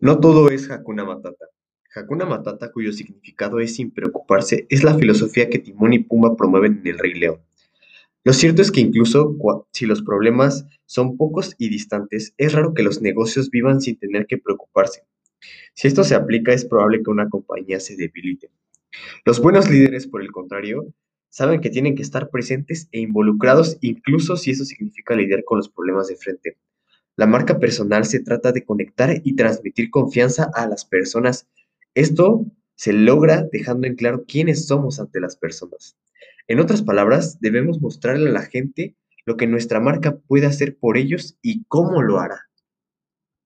No todo es Hakuna Matata. Hakuna Matata, cuyo significado es sin preocuparse, es la filosofía que Timón y Pumba promueven en El Rey León. Lo cierto es que incluso si los problemas son pocos y distantes, es raro que los negocios vivan sin tener que preocuparse. Si esto se aplica, es probable que una compañía se debilite. Los buenos líderes, por el contrario, saben que tienen que estar presentes e involucrados, incluso si eso significa lidiar con los problemas de frente. La marca personal se trata de conectar y transmitir confianza a las personas. Esto se logra dejando en claro quiénes somos ante las personas. En otras palabras, debemos mostrarle a la gente lo que nuestra marca puede hacer por ellos y cómo lo hará.